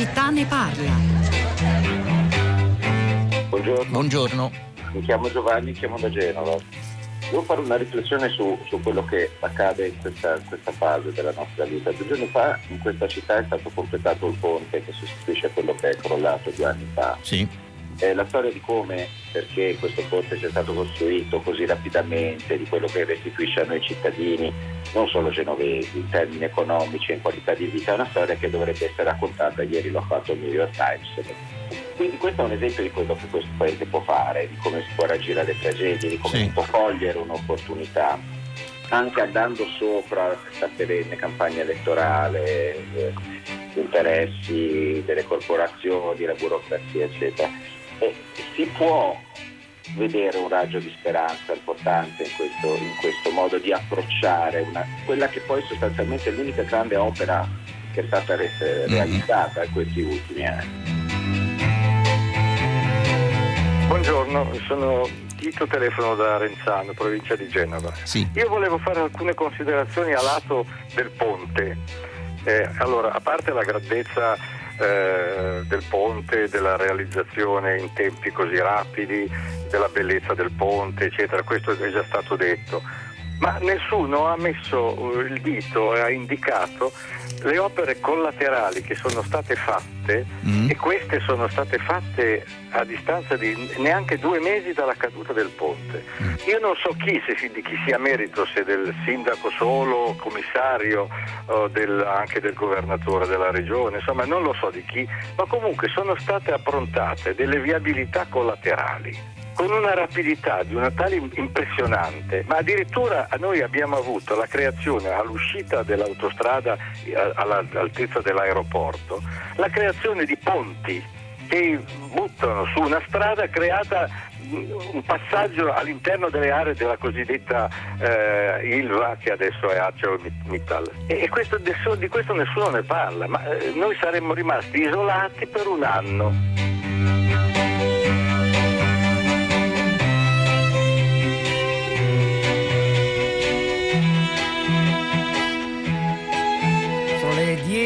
città ne parla. Buongiorno. Buongiorno. Mi chiamo Giovanni, chiamo da Genova. Devo fare una riflessione su, su quello che accade in questa, questa, fase della nostra vita. Due giorni fa in questa città è stato completato il ponte che sostituisce quello che è crollato due anni fa. Sì. Eh, la storia di come, perché questo ponte sia stato costruito così rapidamente, di quello che restituisce a noi cittadini, non solo genovesi, in termini economici e in qualità di vita, è una storia che dovrebbe essere raccontata. Ieri l'ho fatto al New York Times quindi questo è un esempio di quello che questo paese può fare, di come si può reagire alle tragedie, di come Sì. si può cogliere un'opportunità, anche andando sopra questa perenne campagna elettorale, eh, gli interessi delle corporazioni, la burocrazia, eccetera. E si può vedere un raggio di speranza importante in questo, in questo modo di approcciare una- quella che poi sostanzialmente è l'unica grande opera che è stata re- eh, Mhm. realizzata in questi ultimi anni. Buongiorno, sono Tito, telefono da Renzano, provincia di Genova. Sì. Io volevo fare alcune considerazioni a lato del ponte. Eh, allora, a parte la grandezza eh, del ponte, della realizzazione in tempi così rapidi, della bellezza del ponte, eccetera, questo è già stato detto. Ma nessuno ha messo eh, il dito e ha indicato le opere collaterali che sono state fatte Mm. e queste sono state fatte a distanza di neanche due mesi dalla caduta del ponte. Mm. Io non so chi, se di chi sia merito, se del sindaco solo, commissario, o del- anche del governatore della regione, insomma non lo so di chi, ma comunque sono state approntate delle viabilità collaterali con una rapidità di una tale impressionante, ma addirittura noi abbiamo avuto la creazione all'uscita dell'autostrada eh, all'altezza dell'aeroporto, la creazione di ponti che buttano su una strada creata mh, un passaggio all'interno delle aree della cosiddetta eh, Ilva che adesso è ArcelorMittal e, e questo, di questo nessuno ne parla ma eh, noi saremmo rimasti isolati per un anno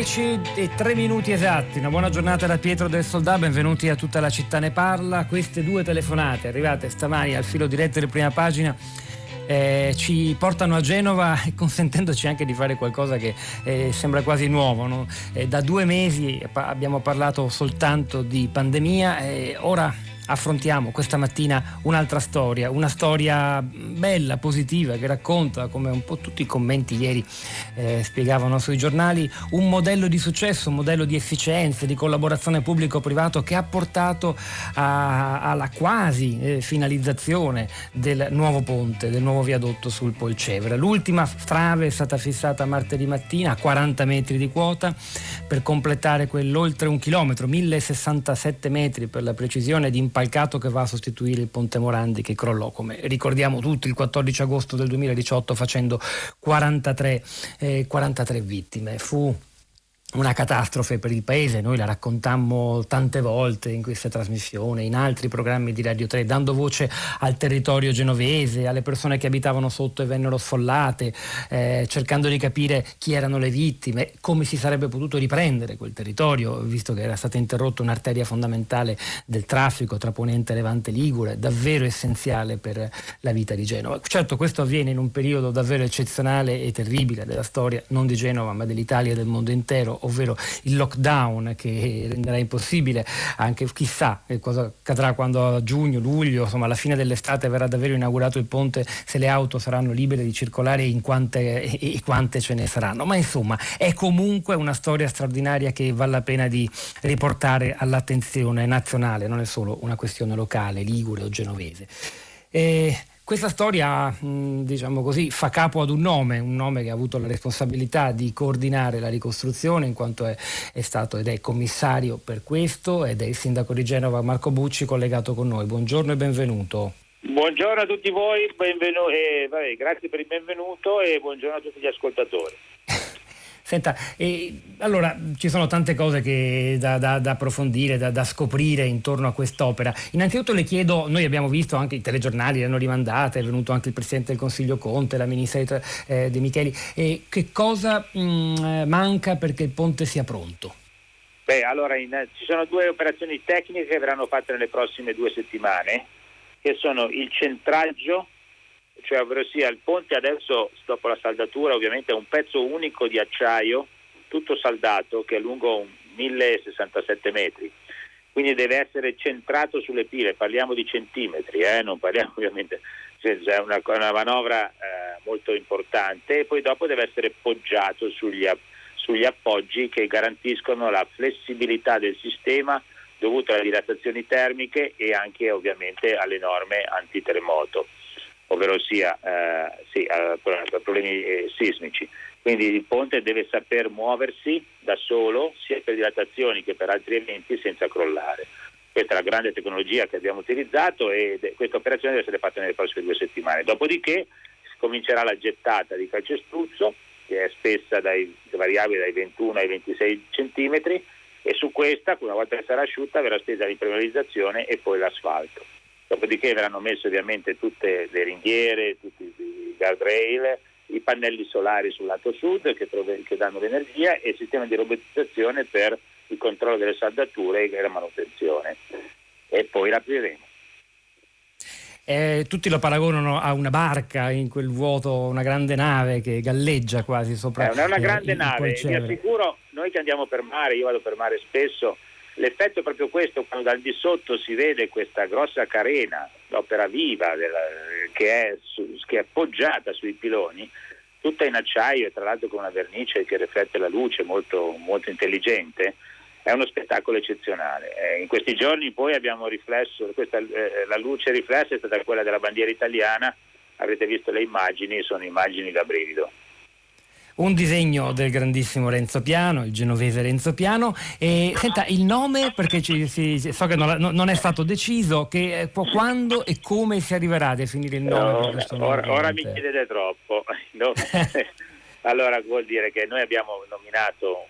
10 e 3 minuti esatti. Una buona giornata da Pietro del Soldà, benvenuti a tutta la città ne parla. Queste due telefonate arrivate stamani al filo diretto di prima pagina. eh, ci portano a Genova consentendoci anche di fare qualcosa che eh, sembra quasi nuovo. no? Eh, da due mesi pa- abbiamo parlato soltanto di pandemia e ora affrontiamo questa mattina un'altra storia, una storia bella, positiva, che racconta, come un po' tutti i commenti ieri eh, spiegavano sui giornali, un modello di successo, un modello di efficienza, di collaborazione pubblico-privato che ha portato a- alla quasi eh, finalizzazione del nuovo ponte, del nuovo viadotto sul Polcevera. L'ultima trave è stata fissata martedì mattina a 40 metri di quota per completare quell'oltre un chilometro, 1067 metri per la precisione di impalcato che va a sostituire il ponte Morandi che crollò, come ricordiamo tutti, il 14 agosto del 2018 facendo 43, eh, 43 vittime. Fu una catastrofe per il paese, noi la raccontammo tante volte in questa trasmissione, in altri programmi di Radio 3, dando voce al territorio genovese, alle persone che abitavano sotto e vennero sfollate, eh, cercando di capire chi erano le vittime, come si sarebbe potuto riprendere quel territorio, visto che era stata interrotta un'arteria fondamentale del traffico tra Ponente e Levante Ligure, davvero essenziale per la vita di Genova. Certo questo avviene in un periodo davvero eccezionale e terribile della storia, non di Genova ma dell'Italia e del mondo intero, ovvero il lockdown che renderà impossibile anche chissà che cosa accadrà quando a giugno, luglio, insomma alla fine dell'estate verrà davvero inaugurato il ponte, se le auto saranno libere di circolare in quante, e, quante ce ne saranno. Ma insomma è comunque una storia straordinaria che vale la pena di riportare all'attenzione nazionale, non è solo una questione locale, ligure o genovese. E questa storia, mh, diciamo così, fa capo ad un nome, un nome che ha avuto la responsabilità di coordinare la ricostruzione in quanto è, è stato ed è commissario per questo ed è il sindaco di Genova Marco Bucci collegato con noi. Buongiorno e benvenuto. Buongiorno a tutti voi, benvenu- eh, vabbè, grazie per il benvenuto e buongiorno a tutti gli ascoltatori. Senta, eh, allora ci sono tante cose che da, da- da approfondire, da, da scoprire intorno a quest'opera. Innanzitutto le chiedo, noi abbiamo visto anche i telegiornali, le hanno rimandate, è venuto anche il Presidente del Consiglio Conte, la Ministra eh, De Micheli, e che cosa mh, eh, manca perché il ponte sia pronto? Beh, allora in, ci sono due operazioni tecniche che verranno fatte nelle prossime due settimane, che sono il centraggio, cioè ovvero sia il ponte adesso dopo la saldatura ovviamente è un pezzo unico di acciaio, tutto saldato, che è lungo 1067 metri, quindi deve essere centrato sulle pile, parliamo di centimetri, eh? non parliamo ovviamente, cioè, è una, una manovra eh, molto importante e poi dopo deve essere poggiato sugli sugli appoggi che garantiscono la flessibilità del sistema dovuta alle dilatazioni termiche e anche ovviamente alle norme antiterremoto, ovvero sia eh, sì, a problemi eh, sismici. Quindi il ponte deve saper muoversi da solo sia per dilatazioni che per altri eventi senza crollare. Questa è la grande tecnologia che abbiamo utilizzato e questa operazione deve essere fatta nelle prossime due settimane. Dopodiché comincerà la gettata di calcestruzzo che è spessa dai, variabile dai 21 ai 26 cm e su questa, una volta che sarà asciutta, verrà stesa l'impermeabilizzazione e poi l'asfalto. Dopodiché verranno messe ovviamente tutte le ringhiere, tutti i guardrail, i pannelli solari sul lato sud che, prove- che danno l'energia e il sistema di robotizzazione per il controllo delle saldature e la manutenzione. E poi l'apriremo. Eh, tutti lo paragonano a una barca in quel vuoto, una grande nave che galleggia quasi sopra. Eh, è una grande eh, nave, vi assicuro, noi che andiamo per mare, io vado per mare spesso, l'effetto è proprio questo, quando dal di sotto si vede questa grossa carena, l'opera viva della, che, è su, che, è appoggiata sui piloni, tutta in acciaio e tra l'altro con una vernice che riflette la luce molto, molto intelligente è uno spettacolo eccezionale. Eh, in questi giorni poi abbiamo riflesso, questa, eh, la luce riflessa è stata quella della bandiera italiana, avrete visto le immagini, sono immagini da brivido. Un disegno del grandissimo Renzo Piano, il genovese Renzo Piano. E, senta, il nome, perché ci, si, so che non, non, è stato deciso, che, eh, quando e come si arriverà a definire il nome? No, ora, ora mi chiedete troppo. No. allora vuol dire che noi abbiamo nominato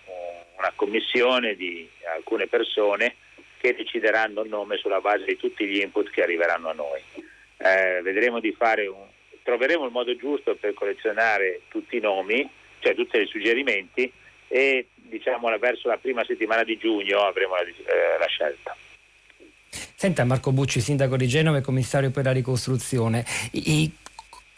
una commissione di alcune persone che decideranno il nome sulla base di tutti gli input che arriveranno a noi. Eh, vedremo di fare un, troveremo il modo giusto per collezionare tutti i nomi, cioè tutti i suggerimenti e diciamo verso la prima settimana di giugno avremo la, eh, la scelta. Senta Marco Bucci, sindaco di Genova e commissario per la ricostruzione. I,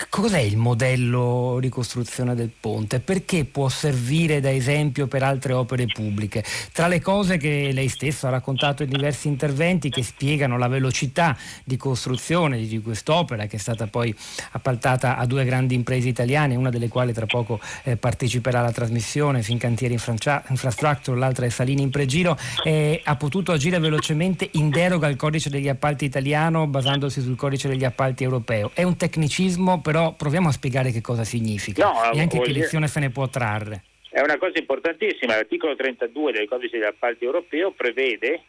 Cos'è il modello ricostruzione del ponte? Perché può servire da esempio per altre opere pubbliche? Tra le cose che lei stesso ha raccontato in diversi interventi che spiegano la velocità di costruzione di quest'opera che è stata poi appaltata a due grandi imprese italiane, una delle quali tra poco eh, parteciperà alla trasmissione, Fincantieri Infrastructure, l'altra è Salini in Pregiro, eh, ha potuto agire velocemente in deroga al codice degli appalti italiano basandosi sul codice degli appalti europeo. È un tecnicismo però proviamo a spiegare che cosa significa no, e anche che lezione se ne può trarre. È una cosa importantissima, l'articolo 32 del codice degli appalti europeo prevede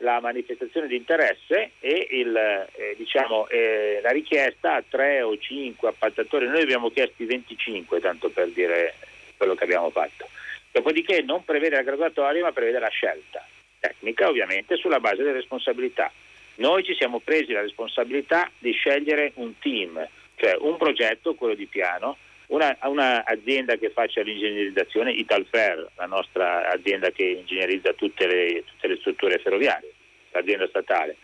la manifestazione di interesse e il, eh, diciamo, eh, la richiesta a tre o cinque appaltatori, noi abbiamo chiesti 25 tanto per dire quello che abbiamo fatto. Dopodiché non prevede la graduatoria ma prevede la scelta tecnica ovviamente sulla base delle responsabilità. Noi ci siamo presi la responsabilità di scegliere un team cioè un progetto, quello di piano, una, un'azienda che faccia l'ingegnerizzazione, Italfer, la nostra azienda che ingegnerizza tutte le, tutte le strutture ferroviarie, l'azienda statale,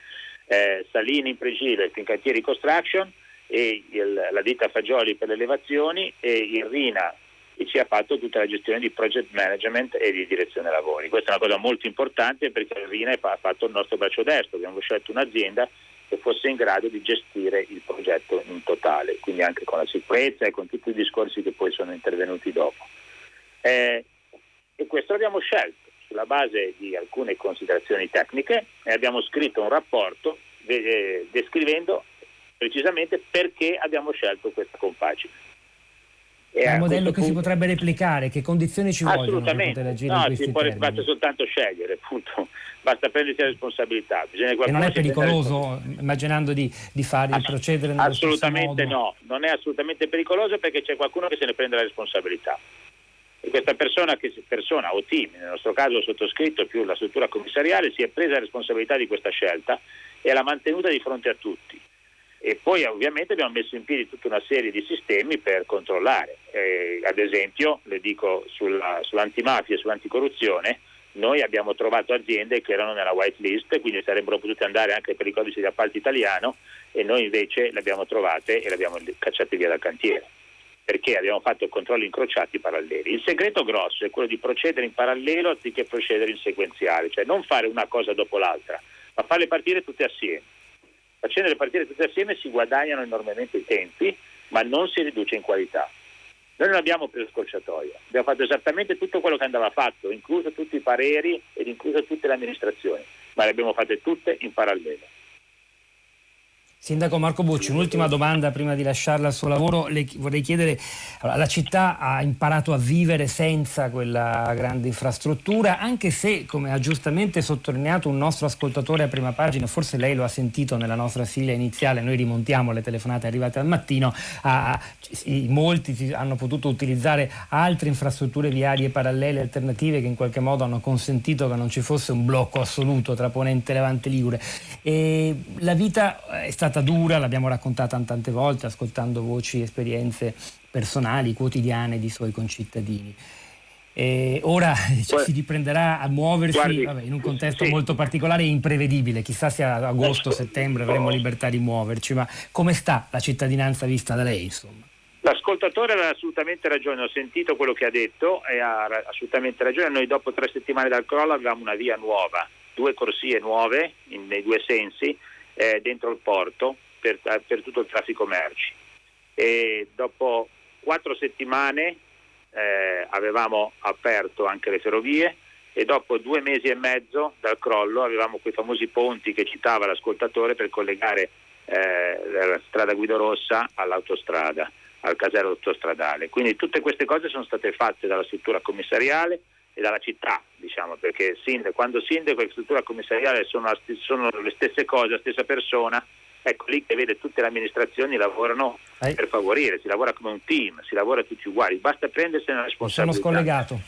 eh, Salini in Pregile, Fincantieri Construction e il, la ditta Fagioli per le elevazioni e il Rina che ci ha fatto tutta la gestione di project management e di direzione lavori. Questa è una cosa molto importante perché il Rina ha fatto il nostro braccio destro, abbiamo scelto un'azienda che fosse in grado di gestire il progetto in totale, quindi anche con la sicurezza e con tutti i discorsi che poi sono intervenuti dopo. Eh, e questo l'abbiamo scelto sulla base di alcune considerazioni tecniche e abbiamo scritto un rapporto de- descrivendo precisamente perché abbiamo scelto questa compagine. È un modello che punto... si potrebbe replicare, che condizioni ci vogliono per no, si può, basta soltanto scegliere, appunto. basta prendersi la responsabilità. e non è pericoloso, immaginando di, di, fare, di procedere nello Assolutamente no, non è assolutamente pericoloso perché c'è qualcuno che se ne prende la responsabilità. E questa persona, che, persona o team, nel nostro caso sottoscritto più la struttura commissariale, si è presa la responsabilità di questa scelta e l'ha mantenuta di fronte a tutti e poi ovviamente abbiamo messo in piedi tutta una serie di sistemi per controllare. Eh, ad esempio, le dico sulla, sull'antimafia e sull'anticorruzione, noi abbiamo trovato aziende che erano nella white list, quindi sarebbero potute andare anche per il codice di appalto italiano e noi invece le abbiamo trovate e le abbiamo cacciate via dal cantiere perché abbiamo fatto controlli incrociati paralleli. Il segreto grosso è quello di procedere in parallelo anziché procedere in sequenziale, cioè non fare una cosa dopo l'altra, ma farle partire tutte assieme. Facendole partire tutte assieme si guadagnano enormemente i tempi, ma non si riduce in qualità. Noi non abbiamo preso scorciatoia, abbiamo fatto esattamente tutto quello che andava fatto, incluso tutti i pareri ed incluso tutte le amministrazioni, ma le abbiamo fatte tutte in parallelo. Sindaco Marco Bucci, un'ultima domanda prima di lasciarla al suo lavoro. Le vorrei chiedere, la città ha imparato a vivere senza quella grande infrastruttura, anche se, come ha giustamente sottolineato un nostro ascoltatore a prima pagina, forse lei lo ha sentito nella nostra sigla iniziale, noi rimontiamo le telefonate arrivate al mattino, a, molti hanno potuto utilizzare altre infrastrutture viarie parallele, alternative, che in qualche modo hanno consentito che non ci fosse un blocco assoluto tra Ponente e Levante Ligure. E la vita è stata stata dura, l'abbiamo raccontata tante volte, ascoltando voci, esperienze personali, quotidiane di suoi concittadini. E ora cioè, si riprenderà a muoversi guardi, vabbè, in un contesto sì. molto particolare e imprevedibile. Chissà se a agosto, settembre avremo libertà di muoverci, ma come sta la cittadinanza vista da lei? Insomma? L'ascoltatore aveva assolutamente ragione, ho sentito quello che ha detto e ha assolutamente ragione. Noi dopo tre settimane dal crollo avevamo una via nuova, due corsie nuove in, nei due sensi eh, dentro il porto per, eh, per, tutto il traffico merci. E dopo quattro settimane eh, avevamo aperto anche le ferrovie e dopo due mesi e mezzo dal crollo avevamo quei famosi ponti che citava l'ascoltatore per collegare eh, la strada Guido Rossa all'autostrada, al casello autostradale. Quindi tutte queste cose sono state fatte dalla struttura commissariale e dalla città, diciamo, perché sindaco, quando sindaco e struttura commissariale sono, sono, le stesse cose, la stessa persona, ecco lì che vede tutte le amministrazioni lavorano Hai. per favorire, si lavora come un team, si lavora tutti uguali, basta prendersene la responsabilità. Sono scollegato.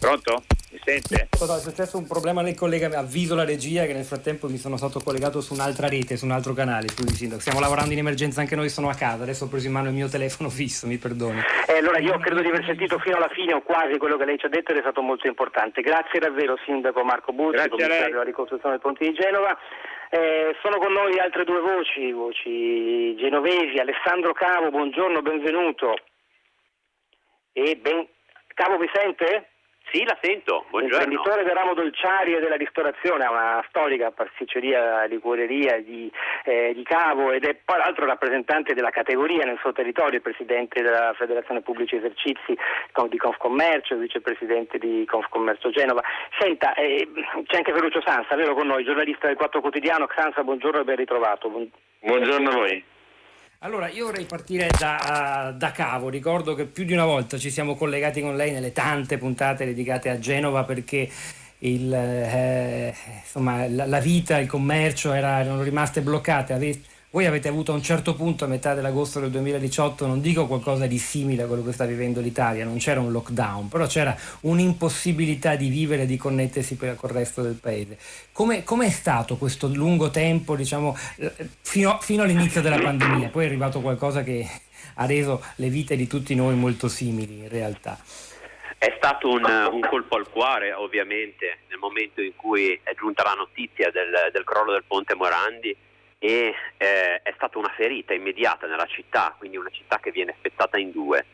Pronto? Mi sente? È successo un problema nel collega, avviso la regia che nel frattempo mi sono stato collegato su un'altra rete, su un altro canale. Scusi Sindaco, stiamo lavorando in emergenza anche noi, sono a casa, adesso ho preso in mano il mio telefono fisso, mi perdoni. Eh, allora io credo di aver sentito fino alla fine o quasi quello che lei ci ha detto ed è stato molto importante. Grazie davvero Sindaco Marco Buzzi, commissario della ricostruzione dei ponti di Genova. Eh, sono con noi altre due voci, voci genovesi. Alessandro Cavo, buongiorno, benvenuto. E ben... Cavo mi sente? Sì, la sento, buongiorno. Imprenditore del ramo dolciario e della ristorazione, ha una storica pasticceria, liquoreria di, eh, di Cavo ed è poi l'altro rappresentante della categoria nel suo territorio, presidente della Federazione Pubblici Esercizi di Confcommercio, vicepresidente di Confcommercio Genova. Senta, eh, c'è anche Ferruccio Sansa, vero con noi, giornalista del Quattro Quotidiano. Sansa, buongiorno e ben ritrovato. Buongiorno a voi. Allora, io vorrei partire da, da, Cavo. Ricordo che più di una volta ci siamo collegati con lei nelle tante puntate dedicate a Genova perché il, eh, insomma, la, la, vita, il commercio era, erano rimaste bloccate. Ave, voi avete avuto a un certo punto, a metà dell'agosto del 2018, non dico qualcosa di simile a quello che sta vivendo l'Italia, non c'era un lockdown, però c'era un'impossibilità di vivere e di connettersi con il resto del paese. Come è stato questo lungo tempo, diciamo, fino, fino all'inizio della pandemia? Poi è arrivato qualcosa che ha reso le vite di tutti noi molto simili in realtà. È stato un, un, colpo al cuore, ovviamente, nel momento in cui è giunta la notizia del, del crollo del ponte Morandi e eh, è stata una ferita immediata nella città, quindi una città che viene spezzata in due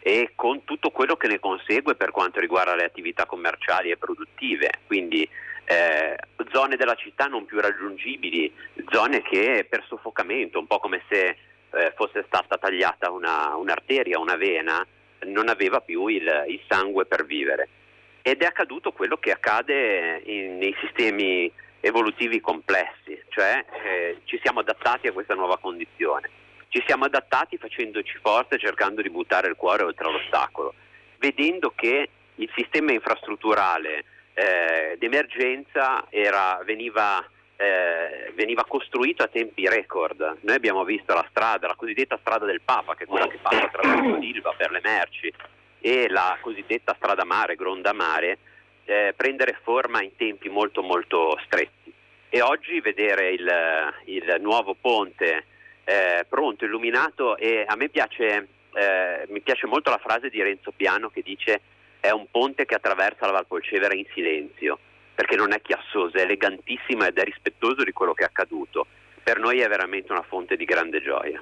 e con tutto quello che ne consegue per quanto riguarda le attività commerciali e produttive, quindi eh, zone della città non più raggiungibili, zone che per soffocamento, un po' come se eh, fosse stata tagliata una, un'arteria, una vena, non aveva più il, il, sangue per vivere. Ed è accaduto quello che accade in, nei sistemi evolutivi complessi, cioè eh, ci siamo adattati a questa nuova condizione, ci siamo adattati facendoci forte, cercando di buttare il cuore oltre l'ostacolo, vedendo che il sistema infrastrutturale eh, d'emergenza era, veniva, eh, veniva, costruito a tempi record. Noi abbiamo visto la strada, la cosiddetta strada del Papa, che è quella che passa attraverso l'Ilva per le merci, e la cosiddetta strada mare, Gronda Mare, eh, prendere forma in tempi molto molto stretti. E oggi vedere il, il nuovo ponte eh, pronto, illuminato e a me piace, eh, mi piace molto la frase di Renzo Piano che dice è un ponte che attraversa la Valpolcevera in silenzio, perché non è chiassoso, è elegantissimo ed è rispettoso di quello che è accaduto. Per noi è veramente una fonte di grande gioia.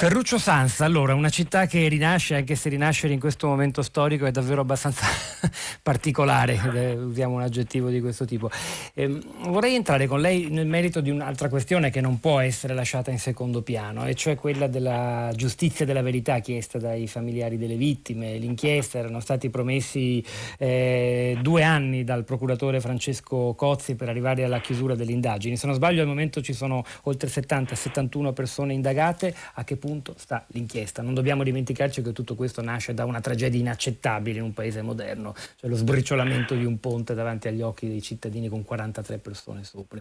Ferruccio Sanza, allora, una città che rinasce, anche se rinascere in questo momento storico è davvero abbastanza particolare, usiamo un aggettivo di questo tipo. Eh, vorrei entrare con lei nel merito di un'altra questione che non può essere lasciata in secondo piano, e cioè quella della giustizia e della verità chiesta dai familiari delle vittime. L'inchiesta erano stati promessi eh, due anni dal procuratore Francesco Cozzi per arrivare alla chiusura delle indagini. Se non sbaglio al momento ci sono oltre 70-71 persone indagate, a che punto punto sta l'inchiesta. Non dobbiamo dimenticarci che tutto questo nasce da una tragedia inaccettabile in un paese moderno, cioè lo sbriciolamento di un ponte davanti agli occhi dei cittadini con 43 persone sopra.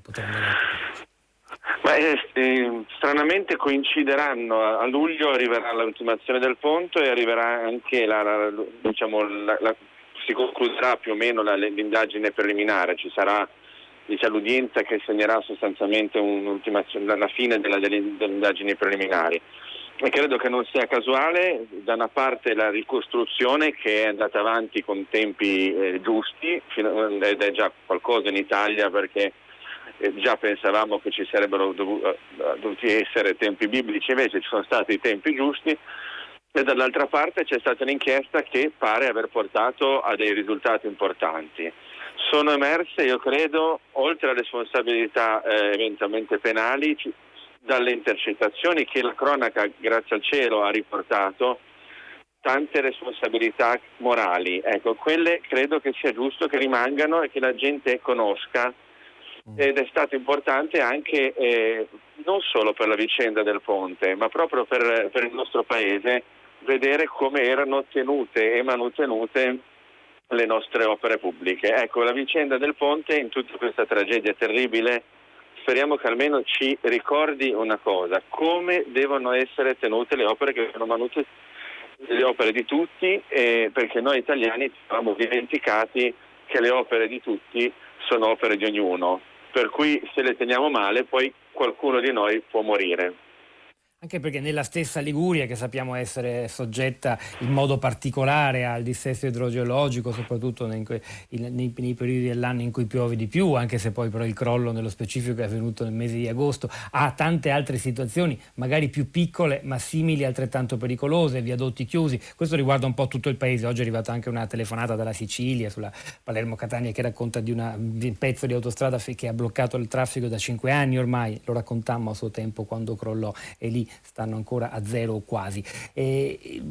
Ma, eh, stranamente coincideranno, a luglio arriverà l'ultimazione del ponte e arriverà anche la, la, diciamo, la, si concluderà più o meno l'indagine preliminare, ci sarà diciamo, l'udienza che segnerà sostanzialmente la fine delle indagini preliminari. E credo che non sia casuale, da una parte la ricostruzione che è andata avanti con tempi eh, giusti, ed è già qualcosa in Italia perché eh, già pensavamo che ci sarebbero dovuti, eh, dovuti essere tempi biblici, invece ci sono stati i tempi giusti, e dall'altra parte c'è stata un'inchiesta che pare aver portato a dei risultati importanti. Sono emerse, io credo, oltre a responsabilità eh, eventualmente penali, dalle intercettazioni che la cronaca, grazie al cielo, ha riportato, tante responsabilità morali. Ecco, quelle credo che sia giusto che rimangano e che la gente conosca mm. ed è stato importante anche eh, non solo per la vicenda del ponte, ma proprio per, per, il nostro paese vedere come erano tenute e manutenute le nostre opere pubbliche. Ecco, la vicenda del ponte in tutta questa tragedia terribile speriamo che almeno ci ricordi una cosa, come devono essere tenute le opere che sono manute, le opere di tutti, eh, perché noi italiani ci siamo dimenticati che le opere di tutti sono opere di ognuno, per cui se le teniamo male poi qualcuno di noi può morire. Anche perché nella stessa Liguria, che sappiamo essere soggetta in modo particolare al dissesto idrogeologico, soprattutto nei, nei, nei, periodi dell'anno in cui piove di più, anche se poi però il crollo nello specifico è avvenuto nel mese di agosto, ha tante altre situazioni, magari più piccole ma simili altrettanto pericolose, viadotti chiusi. Questo riguarda un po' tutto il paese. Oggi è arrivata anche una telefonata dalla Sicilia sulla Palermo-Catania che racconta di, una, di un pezzo di autostrada che ha bloccato il traffico da cinque anni ormai. Lo raccontammo a suo tempo quando crollò e lì stanno ancora a zero o quasi. E,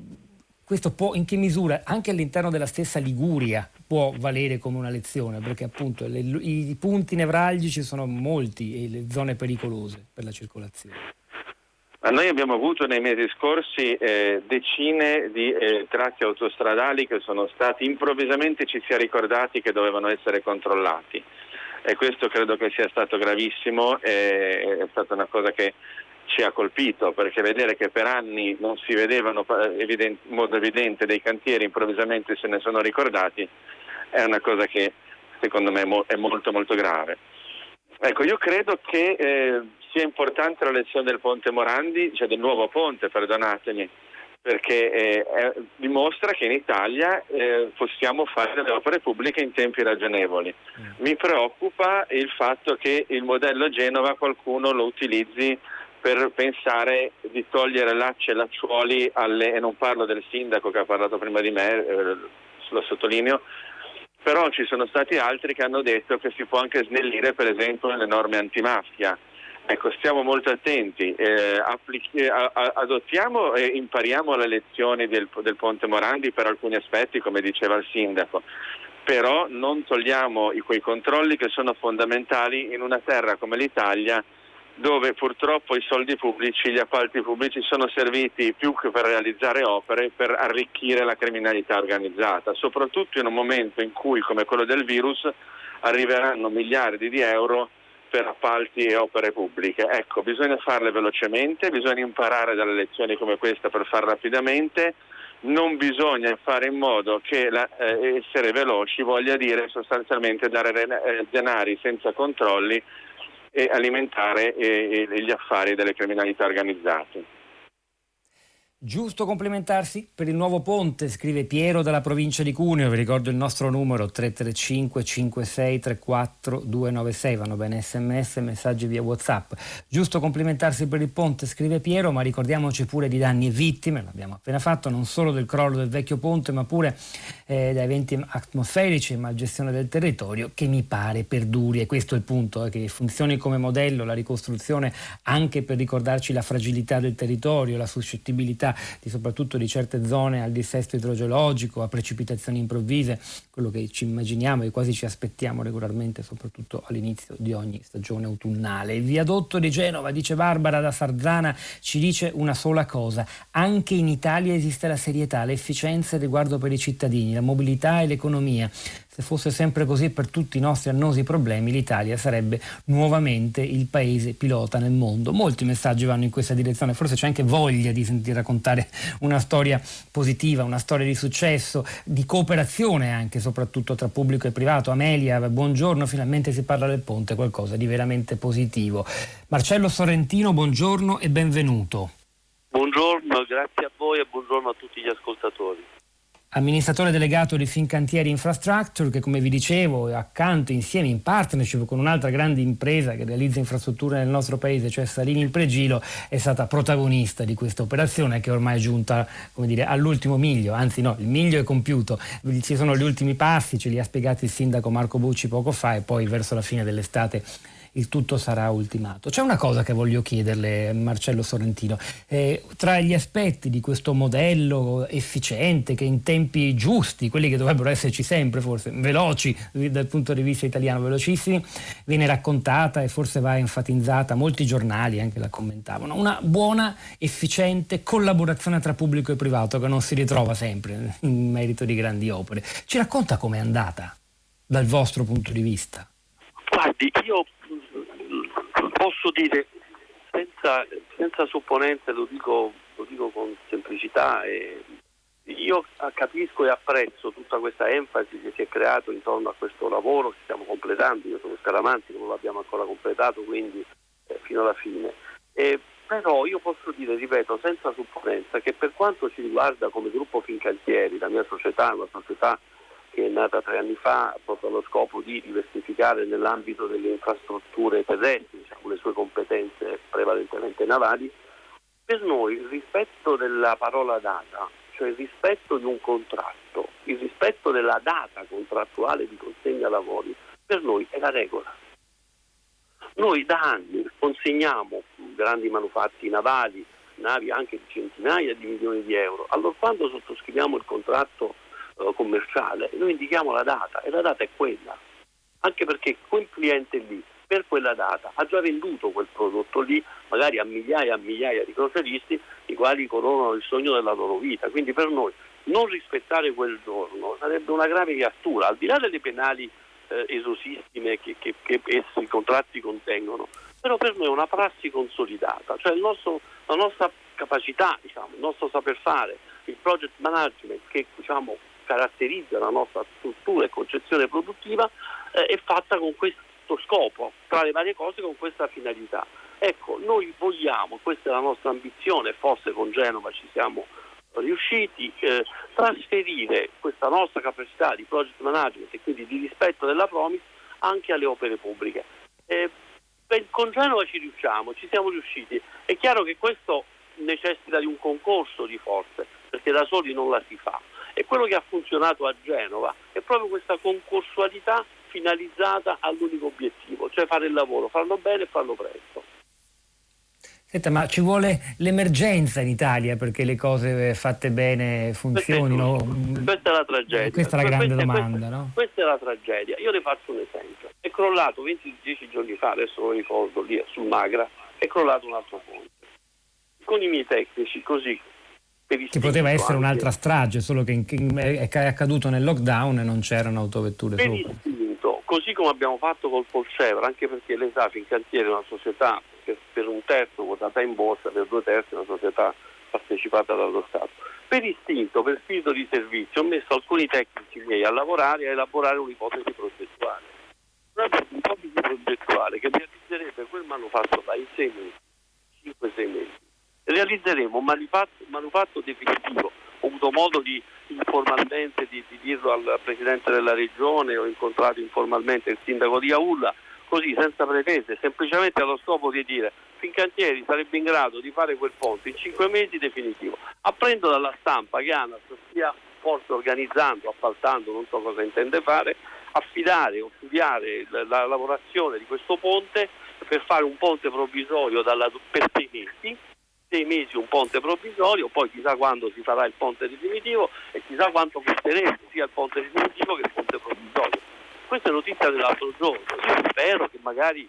questo può, in che misura, anche all'interno della stessa Liguria, può valere come una lezione, perché appunto le, i punti nevralgici sono molti e le zone pericolose per la circolazione. Ma noi abbiamo avuto nei mesi scorsi eh, decine di eh, tratti autostradali che sono stati improvvisamente ci si è ricordati che dovevano essere controllati e questo credo che sia stato gravissimo, e, è stata una cosa che ci ha colpito perché vedere che per anni non si vedevano in modo evidente dei cantieri, improvvisamente se ne sono ricordati, è una cosa che secondo me è molto molto grave. Ecco, io credo che eh, sia importante la lezione del ponte Morandi, cioè del nuovo ponte, perdonatemi, perché eh, è, dimostra che in Italia eh, possiamo fare delle opere pubbliche in tempi ragionevoli. Mm. Mi preoccupa il fatto che il modello Genova qualcuno lo utilizzi per pensare di togliere lacci e lacciuoli alle, e non parlo del sindaco che ha parlato prima di me, eh, lo sottolineo, però ci sono stati altri che hanno detto che si può anche snellire per esempio le norme antimafia. Ecco, stiamo molto attenti, eh, applichi- a- adottiamo e impariamo le lezioni del, del Ponte Morandi per alcuni aspetti, come diceva il sindaco, però non togliamo i, quei controlli che sono fondamentali in una terra come l'Italia dove purtroppo i soldi pubblici, gli appalti pubblici sono serviti più che per realizzare opere, per arricchire la criminalità organizzata, soprattutto in un momento in cui, come quello del virus, arriveranno miliardi di euro per appalti e opere pubbliche. Ecco, bisogna farle velocemente, bisogna imparare dalle lezioni come questa per farle rapidamente, non bisogna fare in modo che la, eh, essere veloci voglia dire sostanzialmente dare eh, denari senza controlli e alimentare eh, gli affari delle criminalità organizzate. Giusto complimentarsi per il nuovo ponte, scrive Piero dalla provincia di Cuneo, vi ricordo il nostro numero 335 5634 296, vanno bene sms messaggi via whatsapp. Giusto complimentarsi per il ponte, scrive Piero, ma ricordiamoci pure di danni e vittime, l'abbiamo appena fatto, non solo del crollo del vecchio ponte, ma pure eh, da eventi atmosferici e malgestione del territorio che mi pare perduri. E questo è il punto, eh, che funzioni come modello la ricostruzione anche per ricordarci la fragilità del territorio, la suscettibilità possibilità di, soprattutto di certe zone al dissesto idrogeologico, a precipitazioni improvvise, quello che ci immaginiamo e quasi ci aspettiamo regolarmente, soprattutto all'inizio di ogni stagione autunnale. Il viadotto di Genova, dice Barbara da Sarzana, ci dice una sola cosa, anche in Italia esiste la serietà, l'efficienza e riguardo per i cittadini, la mobilità e l'economia. Se fosse sempre così per tutti i nostri annosi problemi, l'Italia sarebbe nuovamente il paese pilota nel mondo. Molti messaggi vanno in questa direzione, forse c'è anche voglia di sentire raccontare una storia positiva, una storia di successo, di cooperazione anche, soprattutto tra pubblico e privato. Amelia, buongiorno, finalmente si parla del ponte, qualcosa di veramente positivo. Marcello Sorrentino, buongiorno e benvenuto. Buongiorno, grazie a voi e buongiorno a tutti gli ascoltatori amministratore delegato di Fincantieri Infrastructure che come vi dicevo accanto insieme in partnership con un'altra grande impresa che realizza infrastrutture nel nostro paese cioè Salini il Pregilo è stata protagonista di questa operazione che ormai è giunta dire, all'ultimo miglio. Anzi no il miglio è compiuto. Ci sono gli ultimi passi ce li ha spiegati il sindaco Marco Bucci poco fa e poi verso la fine dell'estate il tutto sarà ultimato. C'è una cosa che voglio chiederle, Marcello Sorrentino. Eh, tra gli aspetti di questo modello efficiente, che in tempi giusti, quelli che dovrebbero esserci sempre, forse veloci dal punto di vista italiano, velocissimi, viene raccontata e forse va enfatizzata, molti giornali anche la commentavano, una buona, efficiente collaborazione tra pubblico e privato che non si ritrova sempre in merito di grandi opere. Ci racconta com'è andata dal vostro punto di vista? Guardi, io posso dire senza, senza supponenze, lo dico, lo dico, con semplicità, e io capisco e apprezzo tutta questa enfasi che si è creata intorno a questo lavoro che stiamo completando, io sono Scaramanti, non l'abbiamo ancora completato, quindi eh, fino alla fine. E, però io posso dire, ripeto, senza supponenza, che per quanto ci riguarda come gruppo Fincantieri, la mia società una società che è nata tre anni fa proprio allo scopo di diversificare nell'ambito delle infrastrutture terrestri, diciamo, le sue competenze prevalentemente navali, per noi il rispetto della parola data, cioè il rispetto di un contratto, il rispetto della data contrattuale di consegna lavori, per noi è la regola. Noi da anni consegniamo grandi manufatti navali, navi anche di centinaia di milioni di euro, allora quando sottoscriviamo il contratto eh, commerciale, noi indichiamo la data e la data è quella, anche perché quel cliente lì per quella data ha già venduto quel prodotto lì magari a migliaia e migliaia di croceristi i quali coronano il sogno della loro vita, quindi per noi non rispettare quel giorno sarebbe una grave cattura, al di là delle penali eh, esosissime che, che, che essi, i contratti contengono, però per noi è una prassi consolidata, cioè nostro, la nostra capacità, diciamo, il nostro saper fare, il project management che diciamo, caratterizza la nostra struttura e concezione produttiva eh, è fatta con questo scopo, tra le varie cose con questa finalità. Ecco, noi vogliamo, questa è la nostra ambizione, forse con Genova ci siamo riusciti, eh, trasferire questa nostra capacità di project management e quindi di rispetto della promise anche alle opere pubbliche. Eh, con Genova ci riusciamo, ci siamo riusciti. È chiaro che questo necessita di un concorso di forze, perché da soli non la si fa. E quello che ha funzionato a Genova è proprio questa concorsualità finalizzata all'unico obiettivo, cioè fare il lavoro, farlo bene e farlo presto. Senta, ma ci vuole l'emergenza in Italia perché le cose fatte bene funzionino? Questa è la tragedia. Questa è la grande questa, domanda, questa, no? Questa è la tragedia. Io le faccio un esempio. È crollato 20-10 giorni fa, adesso lo ricordo, lì sul Magra, è crollato un altro ponte. Con i miei tecnici, così, che poteva essere anche. un'altra strage, solo che è accaduto nel lockdown e non c'erano autovetture per sopra. Istinto, così come abbiamo fatto col Polcevra, anche perché lei sa, Fincantieri è una società che per un terzo votata in borsa, per due terzi è una società partecipata dallo Stato. Per istinto, per spirito di servizio, ho messo alcuni tecnici miei a lavorare e a elaborare un'ipotesi progettuale. Un'ipotesi progettuale che realizzerebbe quel manufatto là in 6 mesi, 5-6 mesi realizzeremo un manufatto, manufatto definitivo. Ho avuto modo di informalmente di, di, dirlo al Presidente della Regione, ho incontrato informalmente il Sindaco di Aulla, così senza pretese, semplicemente allo scopo di dire Fincantieri sarebbe in grado di fare quel ponte in cinque mesi definitivo. Apprendo dalla stampa che ANAS stia forse organizzando, appaltando, non so cosa intende fare, affidare o studiare la, la lavorazione di questo ponte per fare un ponte provvisorio dalla, per mesi, sei mesi un ponte provvisorio, poi chissà quando si farà il ponte definitivo e chissà quanto costerebbe sia il ponte definitivo che il ponte provvisorio. Questa è notizia dell'altro giorno, io spero che magari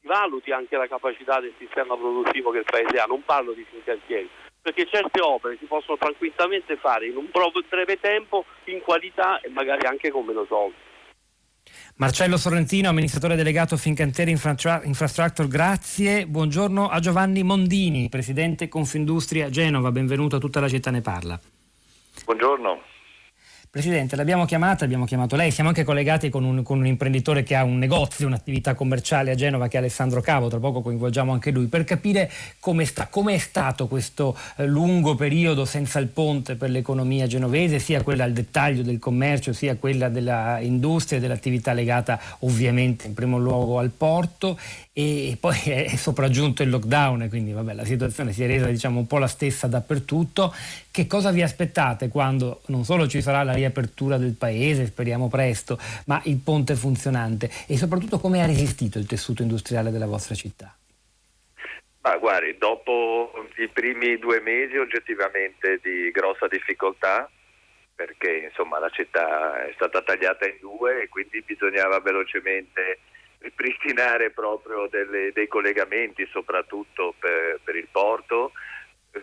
si valuti anche la capacità del sistema produttivo che il Paese ha, non parlo di Fincantieri, perché certe opere si possono tranquillamente fare in un breve tempo, in qualità e magari anche con meno soldi. Marcello Sorrentino, amministratore delegato Fincantieri Infrastructure, grazie. Buongiorno a Giovanni Mondini, presidente Confindustria Genova, benvenuto a tutta la città ne parla. Buongiorno. Presidente, l'abbiamo chiamata, abbiamo chiamato lei, siamo anche collegati con un, con un, imprenditore che ha un negozio, un'attività commerciale a Genova che è Alessandro Cavo, tra poco coinvolgiamo anche lui, per capire come è stato questo eh, lungo periodo senza il ponte per l'economia genovese, sia quella al dettaglio del commercio, sia quella dell'industria e dell'attività legata ovviamente in primo luogo al porto e poi è sopraggiunto il lockdown quindi vabbè, la situazione si è resa diciamo, un po' la stessa dappertutto. Che cosa vi aspettate quando non solo ci sarà la riapertura del paese, speriamo presto, ma il ponte funzionante e soprattutto come ha resistito il tessuto industriale della vostra città? Ma guardi, dopo i primi due mesi oggettivamente di grossa difficoltà, perché insomma la città è stata tagliata in due e quindi bisognava velocemente ripristinare proprio delle, dei collegamenti, soprattutto per, per, il porto,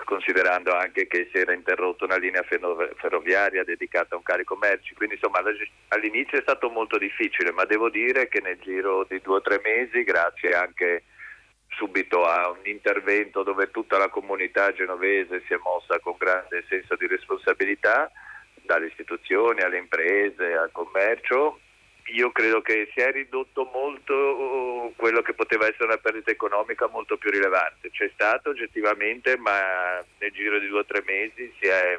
considerando anche che si era interrotta una linea ferroviaria dedicata a un carico merci. Quindi insomma all'inizio è stato molto difficile, ma devo dire che nel giro di due o tre mesi, grazie anche subito a un intervento dove tutta la comunità genovese si è mossa con grande senso di responsabilità, dalle istituzioni alle imprese, al commercio, io credo che si è ridotto molto uh, quello che poteva essere una perdita economica molto più rilevante. C'è stato oggettivamente, ma nel giro di due o tre mesi si è,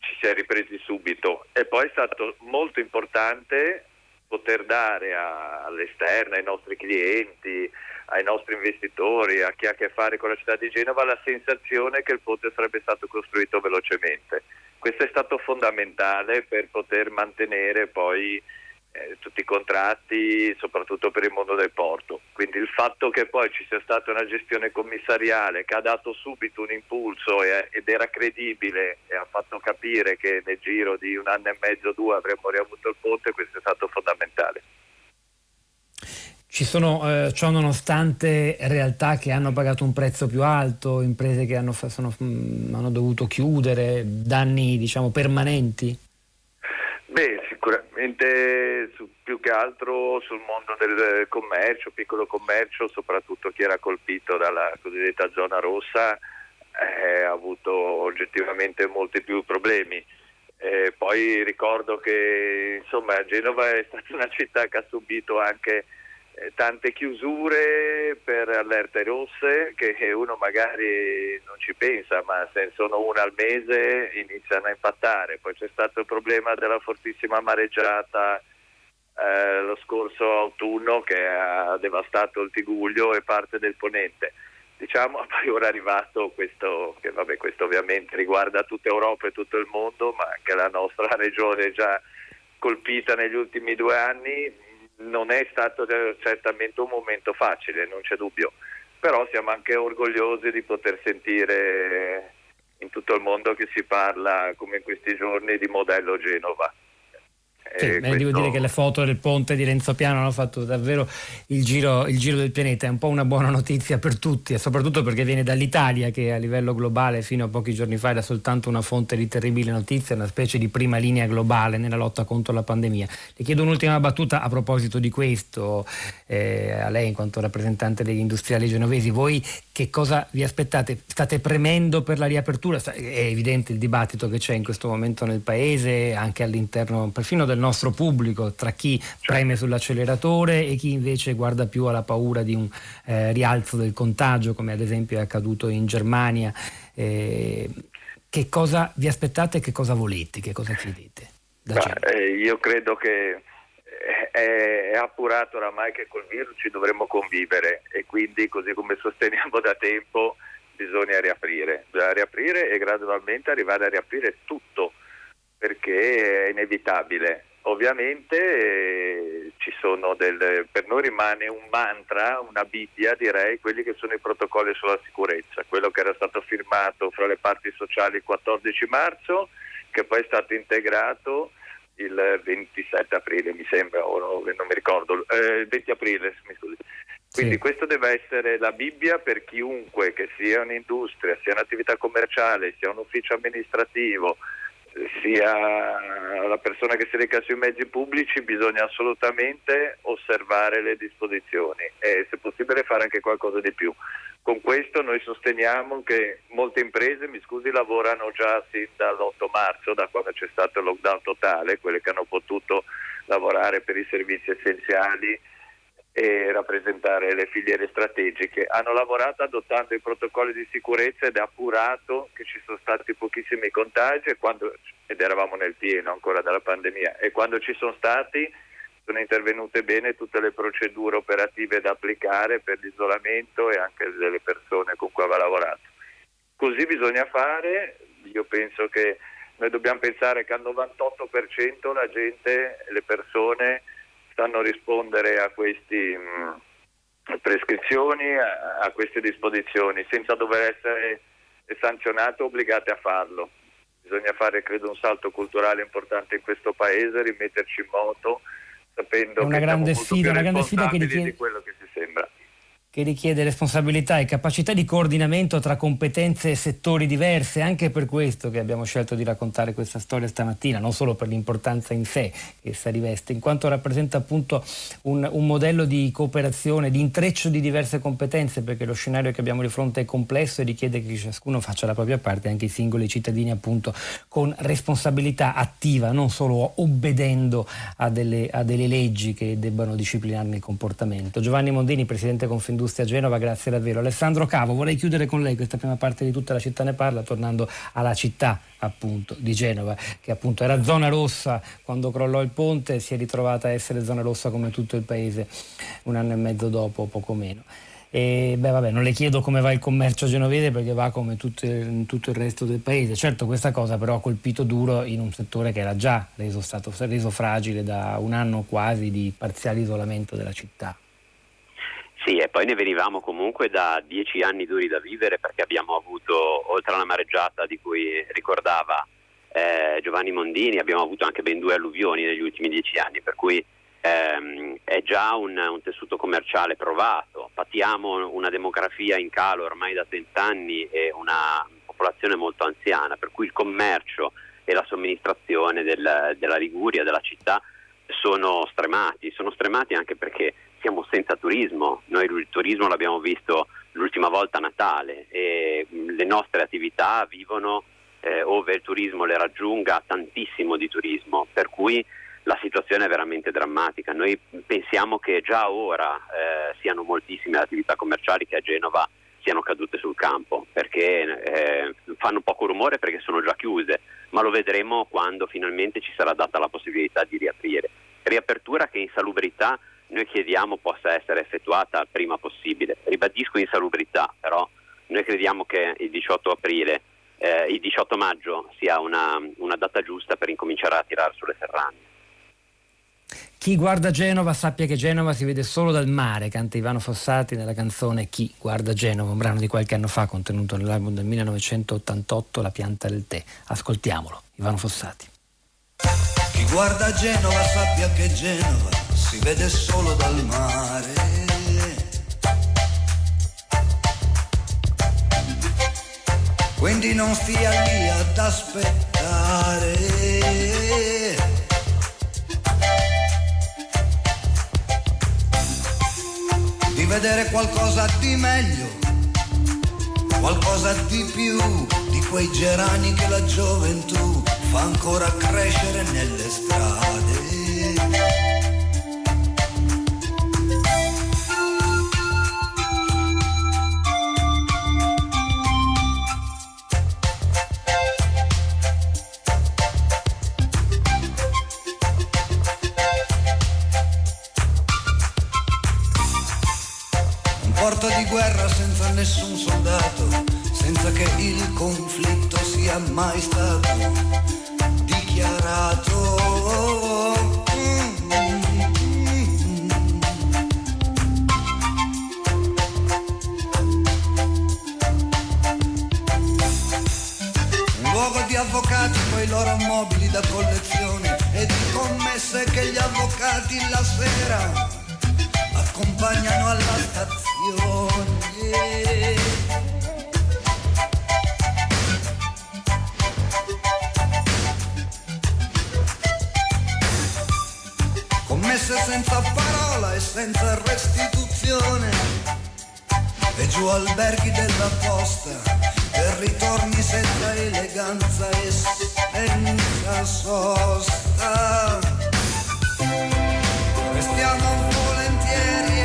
ci si è ripresi subito. E poi è stato molto importante poter dare a, all'esterno, ai nostri clienti, ai nostri investitori, a chi ha a che fare con la città di Genova, la sensazione che il ponte sarebbe stato costruito velocemente. Questo è stato fondamentale per poter mantenere poi eh, tutti i contratti, soprattutto per il mondo del porto. Quindi il fatto che poi ci sia stata una gestione commissariale che ha dato subito un impulso e, ed era credibile e ha fatto capire che nel giro di un anno e mezzo, due avremmo riavuto il ponte, questo è stato fondamentale. Ci sono, eh, ciò nonostante, realtà che hanno pagato un prezzo più alto, imprese che hanno, sono, hanno dovuto chiudere, danni diciamo, permanenti? Beh, sicuramente su, più che altro sul mondo del commercio, piccolo commercio, soprattutto chi era colpito dalla cosiddetta zona rossa, eh, ha avuto oggettivamente molti più problemi. Eh, poi ricordo che insomma, Genova è stata una città che ha subito anche tante chiusure per allerte rosse che uno magari non ci pensa, ma se sono una al mese iniziano a impattare. Poi c'è stato il problema della fortissima mareggiata eh, lo scorso autunno che ha devastato il Tiguglio e parte del Ponente. Diciamo, poi ora è arrivato questo, che vabbè, questo ovviamente riguarda tutta Europa e tutto il mondo, ma anche la nostra regione già colpita negli ultimi due anni, non è stato certamente un momento facile, non c'è dubbio, però siamo anche orgogliosi di poter sentire in tutto il mondo che si parla, come in questi giorni, di modello Genova. Sì, questo... Devo dire che le foto del ponte di Renzo Piano hanno fatto davvero il giro, il giro, del pianeta, è un po' una buona notizia per tutti e soprattutto perché viene dall'Italia che a livello globale fino a pochi giorni fa era soltanto una fonte di terribile notizie, una specie di prima linea globale nella lotta contro la pandemia. Le chiedo un'ultima battuta a proposito di questo, eh, a lei in quanto rappresentante degli industriali genovesi, voi che cosa vi aspettate? State premendo per la riapertura? È evidente il dibattito che c'è in questo momento nel Paese, anche all'interno perfino del del nostro pubblico, tra chi preme sull'acceleratore e chi invece guarda più alla paura di un eh, rialzo del contagio, come ad esempio è accaduto in Germania. Eh, che cosa vi aspettate e che cosa volete, che cosa chiedete? Bah, eh, io credo che è, è, appurato oramai che col virus ci dovremmo convivere e quindi così come sosteniamo da tempo bisogna riaprire, bisogna riaprire e gradualmente arrivare a riaprire tutto perché è inevitabile. Ovviamente eh, ci sono del, per noi rimane un mantra, una Bibbia direi, quelli che sono i protocolli sulla sicurezza, quello che era stato firmato fra le parti sociali il 14 marzo, che poi è stato integrato il 27 aprile mi sembra, o no, non mi ricordo, eh, il 20 aprile mi scusi. Quindi sì. questo deve essere la Bibbia per chiunque, che sia un'industria, sia un'attività commerciale, sia un ufficio amministrativo, sia la persona che si reca sui mezzi pubblici, bisogna assolutamente osservare le disposizioni e se possibile fare anche qualcosa di più. Con questo noi sosteniamo che molte imprese, mi scusi, lavorano già sin dall'8 marzo, da quando c'è stato il lockdown totale, quelle che hanno potuto lavorare per i servizi essenziali e rappresentare le filiere strategiche. Hanno lavorato adottando i protocolli di sicurezza ed è appurato che ci sono stati pochissimi contagi quando, ed eravamo nel pieno ancora della pandemia e quando ci sono stati sono intervenute bene tutte le procedure operative da applicare per l'isolamento e anche delle persone con cui aveva lavorato. Così bisogna fare, io penso che noi dobbiamo pensare che al 98% la gente, le persone sanno rispondere a queste mm, prescrizioni, a, a, queste disposizioni, senza dover essere sanzionati o obbligati a farlo. Bisogna fare, credo, un salto culturale importante in questo paese, rimetterci in moto, sapendo una che grande siamo sfida, una grande sfida che richiede... di quello che si sembra che richiede responsabilità e capacità di coordinamento tra competenze e settori diverse, anche per questo che abbiamo scelto di raccontare questa storia stamattina, non solo per l'importanza in sé che essa riveste, in quanto rappresenta appunto un, un modello di cooperazione, di intreccio di diverse competenze, perché lo scenario che abbiamo di fronte è complesso e richiede che ciascuno faccia la propria parte, anche i singoli cittadini appunto con responsabilità attiva, non solo obbedendo a delle, a delle leggi che debbano disciplinarne il comportamento. Giovanni Mondini, Presidente Confindustria Industria a Genova, grazie davvero. Alessandro Cavo, vorrei chiudere con lei questa prima parte di tutta la città ne parla, tornando alla città appunto di Genova, che appunto era zona rossa quando crollò il ponte, si è ritrovata a essere zona rossa come tutto il paese un anno e mezzo dopo, poco meno. E beh, vabbè, non le chiedo come va il commercio genovese perché va come tutto, in tutto il resto del paese. Certo, questa cosa però ha colpito duro in un settore che era già reso, stato, reso fragile da un anno quasi di parziale isolamento della città. Sì, e poi ne venivamo comunque da dieci anni duri da vivere perché abbiamo avuto, oltre alla mareggiata di cui ricordava eh, Giovanni Mondini, abbiamo avuto anche ben due alluvioni negli ultimi dieci anni, per cui ehm, è già un, un, tessuto commerciale provato. Patiamo una demografia in calo ormai da vent'anni e una popolazione molto anziana, per cui il commercio e la somministrazione del, della Liguria, della città, sono stremati. Sono stremati anche perché siamo senza turismo, noi il turismo l'abbiamo visto l'ultima volta a Natale e le nostre attività vivono eh, ove il turismo le raggiunga tantissimo di turismo, per cui la situazione è veramente drammatica. Noi pensiamo che già ora eh, siano moltissime le attività commerciali che a Genova siano cadute sul campo, perché eh, fanno poco rumore perché sono già chiuse, ma lo vedremo quando finalmente ci sarà data la possibilità di riaprire. Riapertura che in salubrità noi chiediamo possa essere effettuata il prima possibile. Ribadisco insalubrità, però noi crediamo che il 18 aprile, eh, il 18 maggio sia una, una data giusta per incominciare a tirare sulle serrande. Chi guarda Genova sappia che Genova si vede solo dal mare, canta Ivano Fossati nella canzone Chi guarda Genova, un brano di qualche anno fa contenuto nell'album del 1988 La pianta del tè. Ascoltiamolo, Ivano Fossati. Chi guarda Genova sappia che Genova si vede solo dal mare. Quindi non stia lì ad aspettare. Di vedere qualcosa di meglio, qualcosa di più di quei gerani che la gioventù fa ancora crescere nelle strade. Di guerra senza nessun soldato, senza che il conflitto sia mai stato dichiarato. Un luogo di avvocati con i loro mobili da collezione e di commesse che gli avvocati la sera accompagnano alla stazione. Commesse senza parola e senza restituzione. E giù alberghi della posta, per ritorni senza eleganza e senza sosta. Restiamo volentieri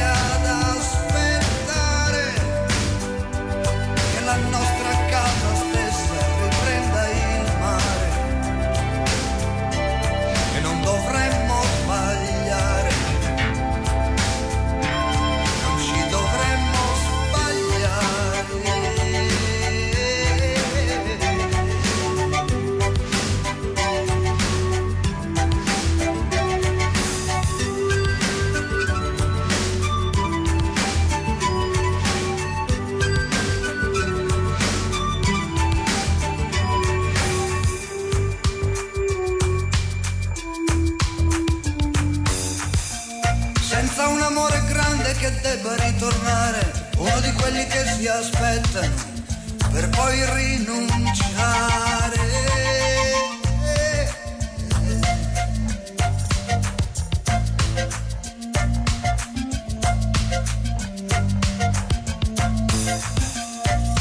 debba ritornare, uno di quelli che si aspettano per poi rinunciare.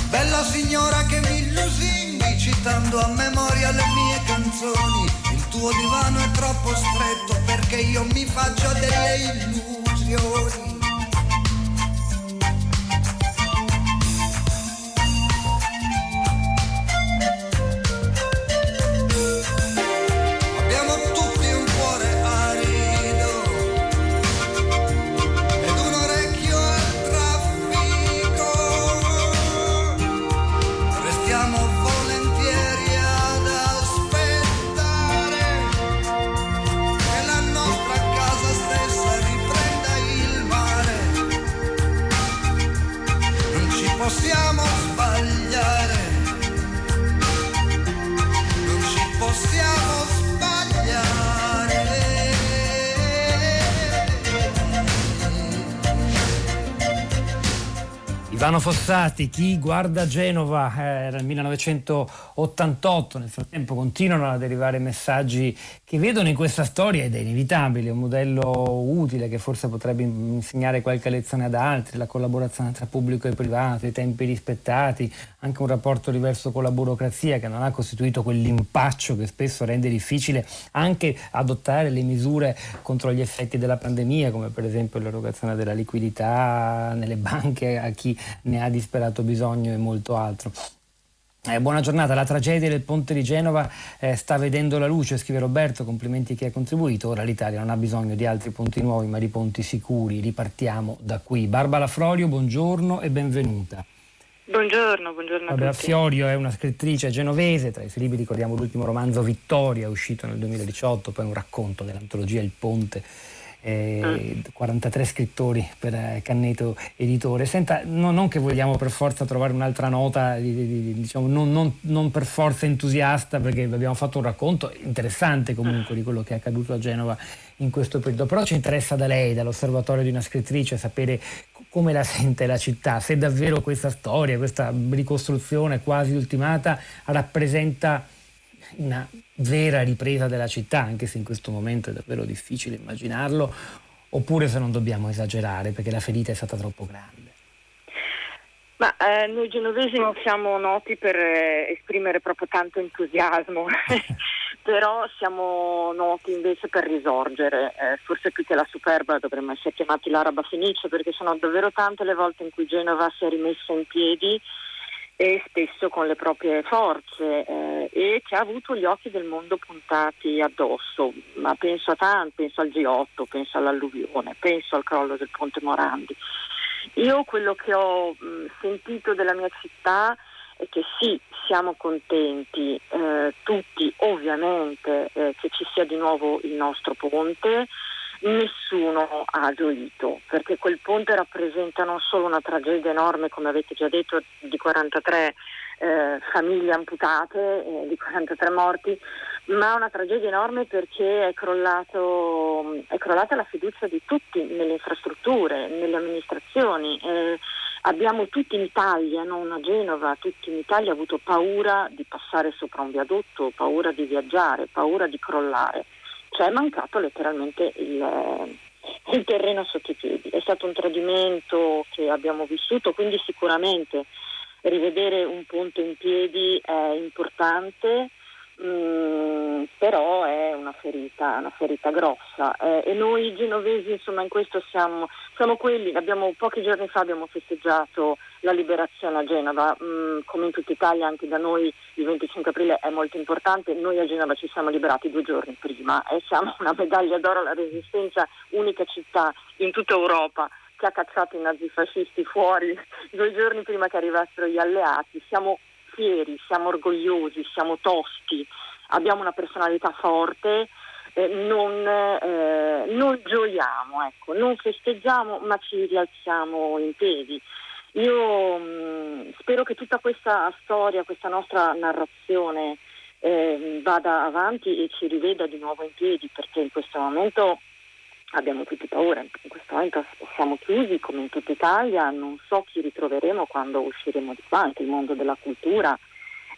Bella signora che mi lusingi citando a memoria le mie canzoni, il tuo divano è troppo stretto perché io mi faccio delle illusioni. Ivano Fossati, chi guarda Genova, eh, era il 1988, nel frattempo continuano ad arrivare messaggi che vedono in questa storia, ed è inevitabile, un modello utile che forse potrebbe insegnare qualche lezione ad altri, la collaborazione tra pubblico e privato, i tempi rispettati, anche un rapporto diverso con la burocrazia che non ha costituito quell'impaccio che spesso rende difficile anche adottare le misure contro gli effetti della pandemia, come per esempio l'erogazione della liquidità nelle banche a chi ne ha disperato bisogno e molto altro. Eh, buona giornata, la tragedia del ponte di Genova eh, sta vedendo la luce, scrive Roberto, complimenti a chi ha contribuito, ora l'Italia non ha bisogno di altri ponti nuovi ma di ponti sicuri, ripartiamo da qui. Barbara Florio, buongiorno e benvenuta. Buongiorno, buongiorno a Vabbè, tutti. Fiorio è una scrittrice genovese, tra i suoi libri ricordiamo l'ultimo romanzo Vittoria, uscito nel 2018, poi un racconto dell'antologia Il Ponte, eh, 43 scrittori per eh, Canneto Editore. Senta, no- non che vogliamo per forza trovare un'altra nota, di- di- di- diciamo, non, non- non per forza entusiasta, perché abbiamo fatto un racconto interessante comunque di quello che è accaduto a Genova in questo periodo, però ci interessa da lei, dall'osservatorio di una scrittrice, sapere come la sente la città, se davvero questa storia, questa ricostruzione quasi ultimata rappresenta una vera ripresa della città, anche se in questo momento è davvero difficile immaginarlo, oppure se non dobbiamo esagerare perché la ferita è stata troppo grande. Ma eh, noi genovesi non siamo noti per eh, esprimere proprio tanto entusiasmo però siamo noti invece per risorgere, eh, forse più che la superba dovremmo essere chiamati l'araba fenice perché sono davvero tante le volte in cui Genova si è rimessa in piedi e spesso con le proprie forze eh, e che ha avuto gli occhi del mondo puntati addosso, ma penso a tanto, penso al G8, penso all'alluvione, penso al crollo del Ponte Morandi. Io quello che ho mh, sentito della mia città è che sì, siamo contenti eh, tutti ovviamente eh, che ci sia di nuovo il nostro ponte, nessuno ha gioito perché quel ponte rappresenta non solo una tragedia enorme come avete già detto di 43 eh, famiglie amputate, eh, di 43 morti, ma una tragedia enorme perché è, crollato, è crollata la fiducia di tutti nelle infrastrutture, nelle amministrazioni. Eh, abbiamo tutti in Italia, non a Genova, tutti in Italia avuto paura di passare sopra un viadotto, paura di viaggiare, paura di crollare. Cioè è mancato letteralmente il, il terreno sotto i piedi. È stato un tradimento che abbiamo vissuto, quindi sicuramente rivedere un ponte in piedi è importante Mm, però è una ferita, una ferita grossa. Eh, e noi genovesi insomma in questo siamo, siamo quelli, abbiamo, pochi giorni fa abbiamo festeggiato la liberazione a Genova, mm, come in tutta Italia anche da noi il 25 aprile è molto importante, noi a Genova ci siamo liberati due giorni prima e siamo una medaglia d'oro alla resistenza, unica città in tutta Europa che ha cacciato i nazifascisti fuori due giorni prima che arrivassero gli alleati, siamo fieri, siamo orgogliosi, siamo tosti, abbiamo una personalità forte, eh, non, eh, non, gioiamo, ecco, non festeggiamo ma ci rialziamo in piedi. Io mh, mm, spero che tutta questa storia, questa nostra narrazione eh, vada avanti e ci riveda di nuovo in piedi perché in questo momento abbiamo tutti paura, in questo momento siamo chiusi come in tutta Italia, non so chi ritroveremo quando usciremo di qua, anche il mondo della cultura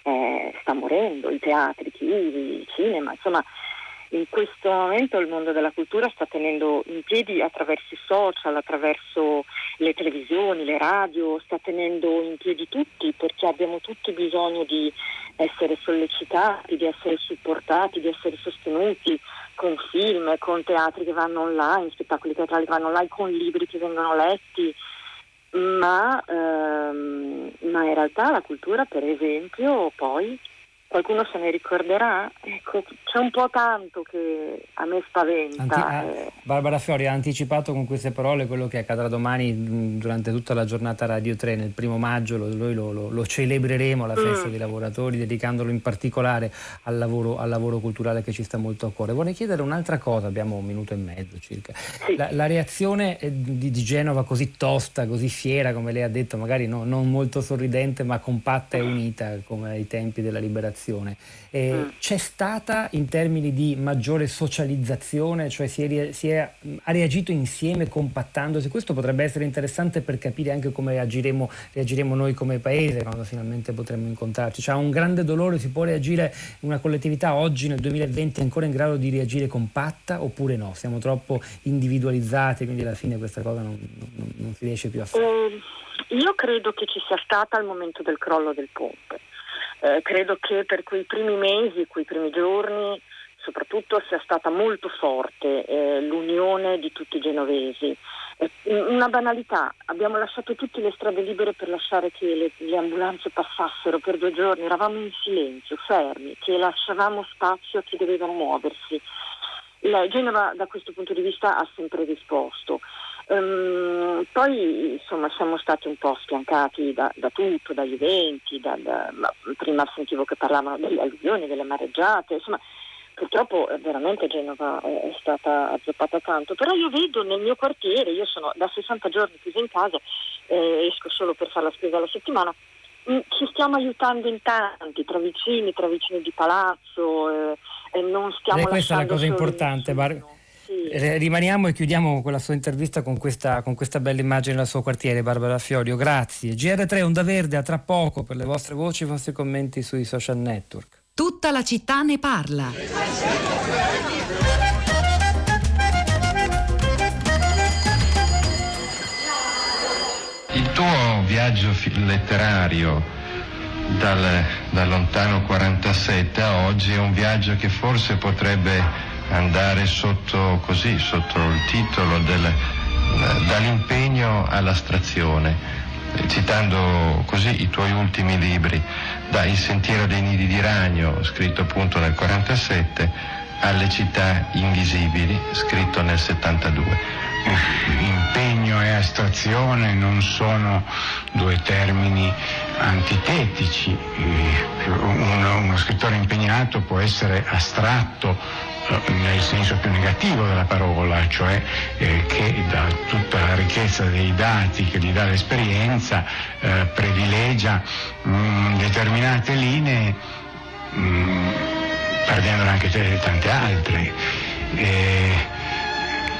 eh, sta morendo, i teatri chiusi, il cinema, insomma in questo momento il mondo della cultura sta tenendo in piedi attraverso i social, attraverso le televisioni, le radio, sta tenendo in piedi tutti perché abbiamo tutti bisogno di essere sollecitati, di essere supportati, di essere sostenuti con film, con teatri che vanno online, spettacoli teatrali che vanno online, con libri che vengono letti. Ma, ehm, ma in realtà la cultura, per esempio, poi qualcuno se ne ricorderà? Ecco, c'è un po' tanto che a me spaventa. Anti- ah, eh. Barbara Fiori ha anticipato con queste parole quello che accadrà domani durante tutta la giornata Radio 3, nel primo maggio, noi lo, lo, lo celebreremo la festa mm. dei lavoratori, dedicandolo in particolare al lavoro, al lavoro, culturale che ci sta molto a cuore. Vorrei chiedere un'altra cosa, abbiamo un minuto e mezzo circa. Sì. La, la, reazione eh, di, di, Genova così tosta, così fiera, come lei ha detto, magari no, non molto sorridente, ma compatta e unita come ai tempi della liberazione generazione. Eh, mm. C'è stata in termini di maggiore socializzazione, cioè si, è, si è, ha reagito insieme compattandosi? Questo potrebbe essere interessante per capire anche come reagiremo, reagiremo noi come paese quando finalmente potremo incontrarci. Cioè, a un grande dolore si può reagire una collettività oggi nel 2020 è ancora in grado di reagire compatta oppure no? Siamo troppo individualizzati, quindi alla fine questa cosa non, non, non si riesce più a fare. Eh, io credo che ci sia stata al momento del crollo del ponte. Eh, credo che per quei primi mesi, quei primi giorni, soprattutto sia stata molto forte eh, l'unione di tutti i genovesi. Eh, una banalità, abbiamo lasciato tutte le strade libere per lasciare che le, le, ambulanze passassero per due giorni, eravamo in silenzio, fermi, che lasciavamo spazio a chi doveva muoversi. La Genova da questo punto di vista ha sempre risposto. Um, poi insomma siamo stati un po' sfiancati da, da tutto, dagli eventi, da, da, prima sentivo che parlavano delle alluvioni, delle mareggiate, insomma purtroppo eh, veramente Genova è stata azzoppata tanto, però io vedo nel mio quartiere, io sono da 60 giorni chiusa in casa, eh, esco solo per fare la spesa alla settimana, mh, mm, ci stiamo aiutando in tanti, tra vicini, tra vicini di palazzo, eh, non stiamo... E questa è la cosa importante, Bar- sì. Rimaniamo e chiudiamo con la sua intervista con questa, con questa bella immagine del suo quartiere, Barbara Fiorio. Grazie. GR3 Onda Verde, a tra poco per le vostre voci e i vostri commenti sui social network. Tutta la città ne parla. Il tuo viaggio letterario dal, dal lontano 47 a oggi è un viaggio che forse potrebbe andare sotto, così, sotto il titolo del, dall'impegno all'astrazione citando così i tuoi ultimi libri, da Il sentiero dei nidi di ragno, scritto appunto nel 47, alle città invisibili, scritto nel 72. Impegno e astrazione non sono due termini antitetici. Uno, uno scrittore impegnato può essere astratto eh, nel senso più negativo della parola, cioè eh, che da tutta la ricchezza dei dati che gli dà l'esperienza eh, privilegia mh, mm, determinate linee mm, perdendone anche tante altre. E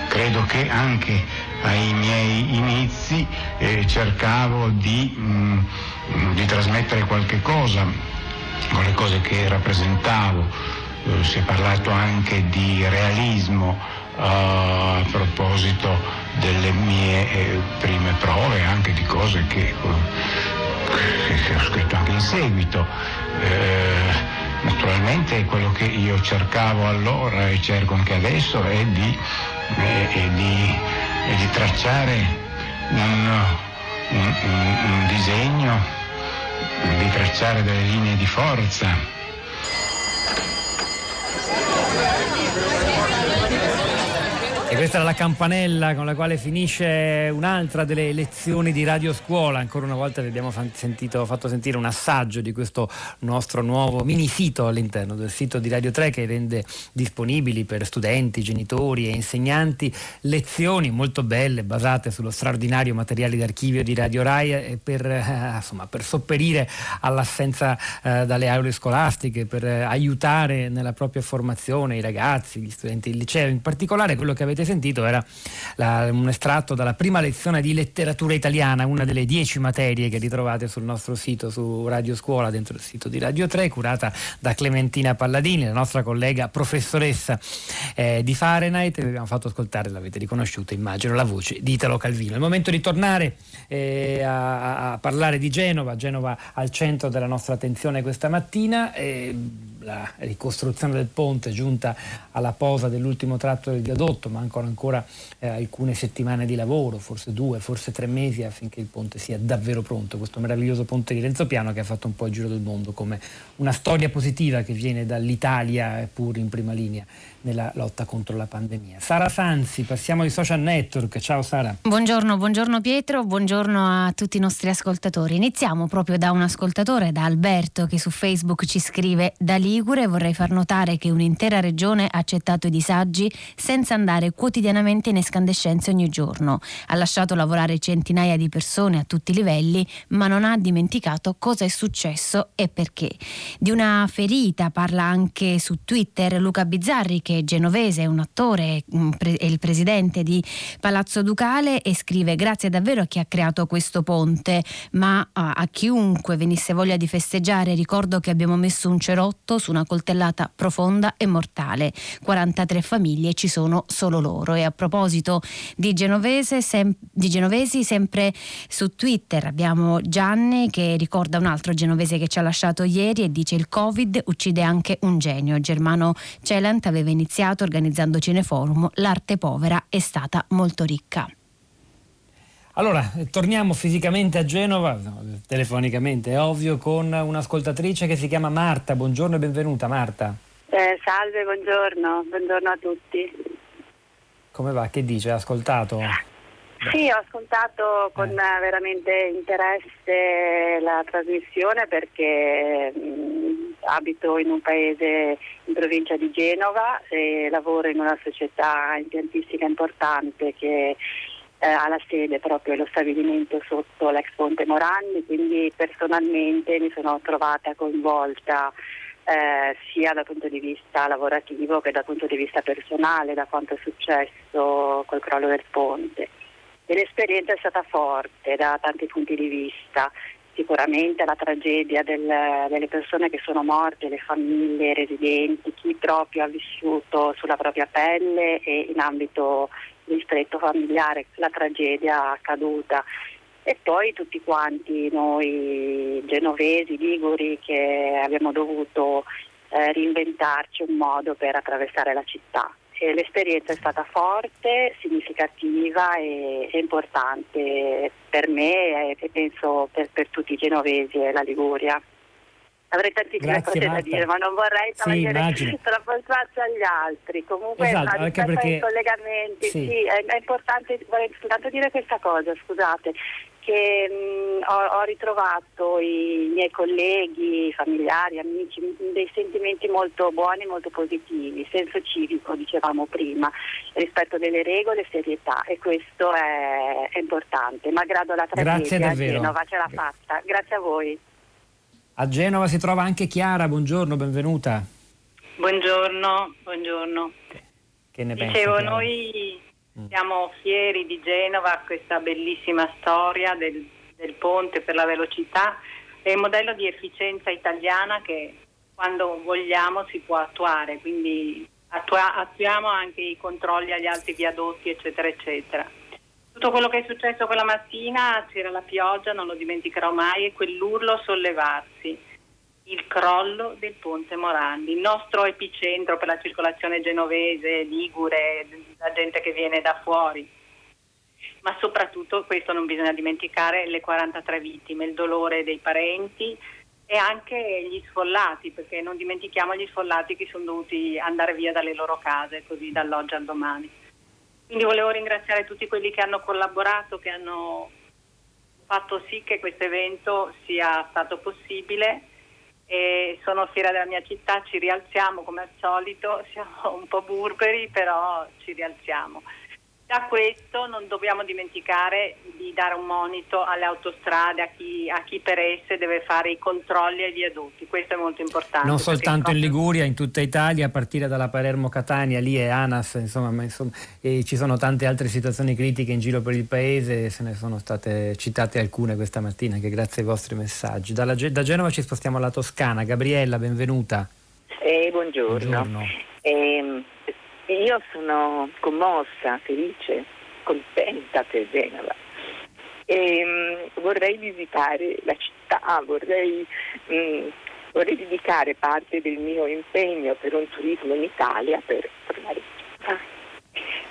credo che anche ai miei inizi eh, cercavo di, mh, mm, di trasmettere qualche cosa con le cose che rappresentavo si è parlato anche di realismo uh, a proposito delle mie eh, prime prove, anche di cose che, che, ho scritto anche in seguito. Eh, naturalmente quello che io cercavo allora e cerco anche adesso è di, è di, è di tracciare un, un, un, un disegno, di tracciare delle linee di forza questa era la campanella con la quale finisce un'altra delle lezioni di Radio Scuola. Ancora una volta vi abbiamo sentito, fatto sentire un assaggio di questo nostro nuovo mini sito all'interno del sito di Radio 3 che rende disponibili per studenti, genitori e insegnanti lezioni molto belle basate sullo straordinario materiale d'archivio di Radio Rai per, eh, insomma, per sopperire all'assenza eh, dalle aule scolastiche, per eh, aiutare nella propria formazione i ragazzi, gli studenti del liceo. In particolare quello che avete avete sentito era la, un estratto dalla prima lezione di letteratura italiana, una delle dieci materie che ritrovate sul nostro sito, su Radio Scuola, dentro il sito di Radio 3, curata da Clementina Palladini, la nostra collega professoressa eh, di Fahrenheit. Vi abbiamo fatto ascoltare, l'avete riconosciuto, immagino, la voce di Italo Calvino. È il momento di tornare eh, a, a, parlare di Genova, Genova al centro della nostra attenzione questa mattina. Eh, la ricostruzione del ponte giunta alla posa dell'ultimo tratto del viadotto, mancano ancora eh, alcune settimane di lavoro, forse due, forse tre mesi affinché il ponte sia davvero pronto, questo meraviglioso ponte di Renzo Piano che ha fatto un po' il giro del mondo come una storia positiva che viene dall'Italia pur in prima linea nella lotta contro la pandemia. Sara Sanzi, passiamo ai social network. Ciao Sara. Buongiorno, buongiorno Pietro, buongiorno a tutti i nostri ascoltatori. Iniziamo proprio da un ascoltatore, da Alberto, che su Facebook ci scrive da Ligure vorrei far notare che un'intera regione ha accettato i disagi senza andare quotidianamente in escandescenze ogni giorno. Ha lasciato lavorare centinaia di persone a tutti i livelli, ma non ha dimenticato cosa è successo e perché. Di una ferita parla anche su Twitter Luca Bizzarri che è genovese, è un attore, è il presidente di Palazzo Ducale e scrive grazie davvero a chi ha creato questo ponte, ma a, a chiunque venisse voglia di festeggiare ricordo che abbiamo messo un cerotto su una coltellata profonda e mortale. 43 famiglie ci sono solo loro. E a proposito di, genovese, sem- di genovesi, sempre su Twitter abbiamo Gianni che ricorda un altro genovese che ci ha lasciato ieri e dice il Covid uccide anche un genio. Germano Celant aveva iniziato organizzando Cineforum, l'arte povera è stata molto ricca. Allora, torniamo fisicamente a Genova, telefonicamente è ovvio, con un'ascoltatrice che si chiama Marta. Buongiorno e benvenuta Marta. Eh, salve, buongiorno, buongiorno a tutti. Come va? Che dice? Ha ascoltato? Sì, ho ascoltato con eh. veramente interesse la trasmissione perché mh, abito in un paese in provincia di Genova e lavoro in una società impiantistica importante che eh, ha la sede proprio lo stabilimento sotto l'ex Ponte Morandi, quindi personalmente mi sono trovata coinvolta eh, sia dal punto di vista lavorativo che dal punto di vista personale da quanto è successo col crollo del ponte e l'esperienza è stata forte da tanti punti di vista. Sicuramente la tragedia del, delle persone che sono morte, le famiglie, i residenti, chi proprio ha vissuto sulla propria pelle e in ambito ristretto familiare la tragedia accaduta. e poi tutti quanti noi genovesi, liguri che abbiamo dovuto eh, reinventarci un modo per attraversare la città. E l'esperienza è stata forte, significativa e, e importante per me e penso per, per tutti i genovesi e la Liguria. Avrei tantissime Grazie, cose Marta. da dire, ma non vorrei Sì, spazio agli altri. Comunque, Esatto, anche rispetto ai perché- collegamenti, sì. sì, è, è importante, vorrei soltanto dire questa cosa, scusate, che mh, ho, ho ritrovato i miei colleghi, familiari, amici, dei sentimenti molto buoni, molto positivi, senso civico, dicevamo prima, rispetto delle regole, serietà e questo è, è importante. Malgrado la Grazie tragedia a davvero. Genova ce l'ha fatta. Grazie a voi. A Genova si trova anche Chiara, buongiorno, benvenuta. Buongiorno, buongiorno. Che ne pensi? Dicevo, Chiara? noi siamo fieri di Genova, questa bellissima storia del, del ponte per la velocità, è un modello di efficienza italiana che quando vogliamo si può attuare, quindi attua- attuiamo anche i controlli agli altri viadotti, eccetera, eccetera. Tutto quello che è successo quella mattina, c'era la pioggia, non lo dimenticherò mai, e quell'urlo sollevarsi, il crollo del ponte Morandi, il nostro epicentro per la circolazione genovese, ligure, la gente che viene da fuori. Ma soprattutto, questo non bisogna dimenticare, le 43 vittime, il dolore dei parenti e anche gli sfollati, perché non dimentichiamo gli sfollati che sono dovuti andare via dalle loro case, così dall'oggi al domani. Quindi volevo ringraziare tutti quelli che hanno collaborato, che hanno fatto sì che questo evento sia stato possibile e sono fiera della mia città, ci rialziamo come al solito, siamo un po' burberi però ci rialziamo. Da questo non dobbiamo dimenticare di dare un monito alle autostrade, a chi, a chi per esse deve fare i controlli ai viadotti, questo è molto importante. Non soltanto in Liguria, in tutta Italia, a partire dalla Palermo-Catania, lì è ANAS, insomma, ma insomma, e ci sono tante altre situazioni critiche in giro per il paese, se ne sono state citate alcune questa mattina, anche grazie ai vostri messaggi. Dalla da Genova ci spostiamo alla Toscana. Gabriella, benvenuta. Eh, buongiorno. Buongiorno. Ehm, io sono commossa, felice, contenta per Genova. Ehm, vorrei visitare la città, vorrei, mm, vorrei dedicare parte del mio impegno per un turismo in Italia per tornare in città.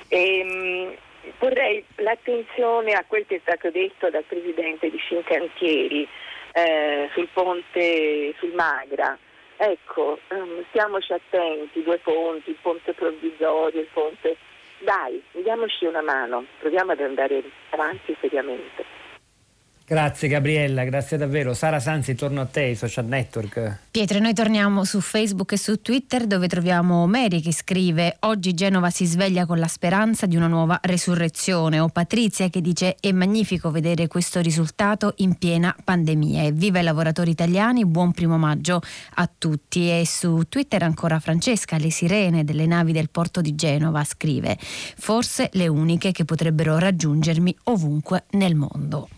Ehm, vorrei l'attenzione a quel che è stato detto dal presidente di Fincantieri eh, sul ponte sul Magra. Ecco, ehm, stiamoci attenti, due ponti, il ponte provvisorio, il ponte... Dai, diamoci una mano, proviamo ad andare avanti seriamente. Grazie Gabriella, grazie davvero. Sara Sanzi, torno a te, i social network. Pietro, noi torniamo su Facebook e su Twitter dove troviamo Mary che scrive Oggi Genova si sveglia con la speranza di una nuova resurrezione o Patrizia che dice è magnifico vedere questo risultato in piena pandemia e viva i lavoratori italiani, buon primo maggio a tutti e su Twitter ancora Francesca, le sirene delle navi del porto di Genova scrive forse le uniche che potrebbero raggiungermi ovunque nel mondo.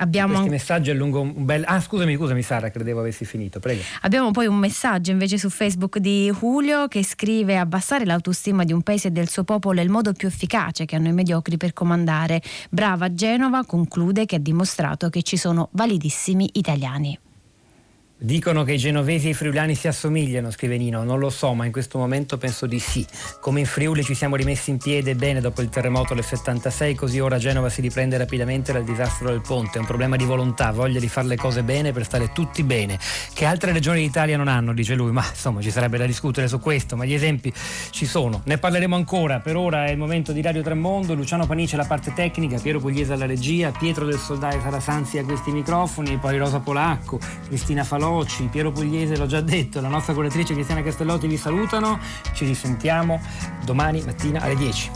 Abbiamo Questi messaggi allungo un bel... Ah, scusami, scusami Sara, credevo avessi finito, prego. Abbiamo poi un messaggio invece su Facebook di Julio che scrive abbassare l'autostima di un paese e del suo popolo è il modo più efficace che hanno i mediocri per comandare. Brava Genova conclude che ha dimostrato che ci sono validissimi italiani. Dicono che i genovesi e i friulani si assomigliano, scrive Nino. Non lo so, ma in questo momento penso di sì. Come in Friuli ci siamo rimessi in piedi bene dopo il terremoto del 76, così ora Genova si riprende rapidamente dal disastro del ponte. È un problema di volontà, voglia di fare le cose bene per stare tutti bene. Che altre regioni d'Italia non hanno, dice lui, ma insomma ci sarebbe da discutere su questo, ma gli esempi ci sono. Ne parleremo ancora. Per ora è il momento di Radio Tremondo, Luciano Panice alla parte tecnica, Piero Pugliese alla regia, Pietro del Soldai Sara Sanzi a questi microfoni, poi Rosa Polacco, Cristina Falocci, Piero Pugliese, l'ho già detto, la nostra curatrice Cristiana Castellotti vi salutano. Ci risentiamo domani mattina alle 10.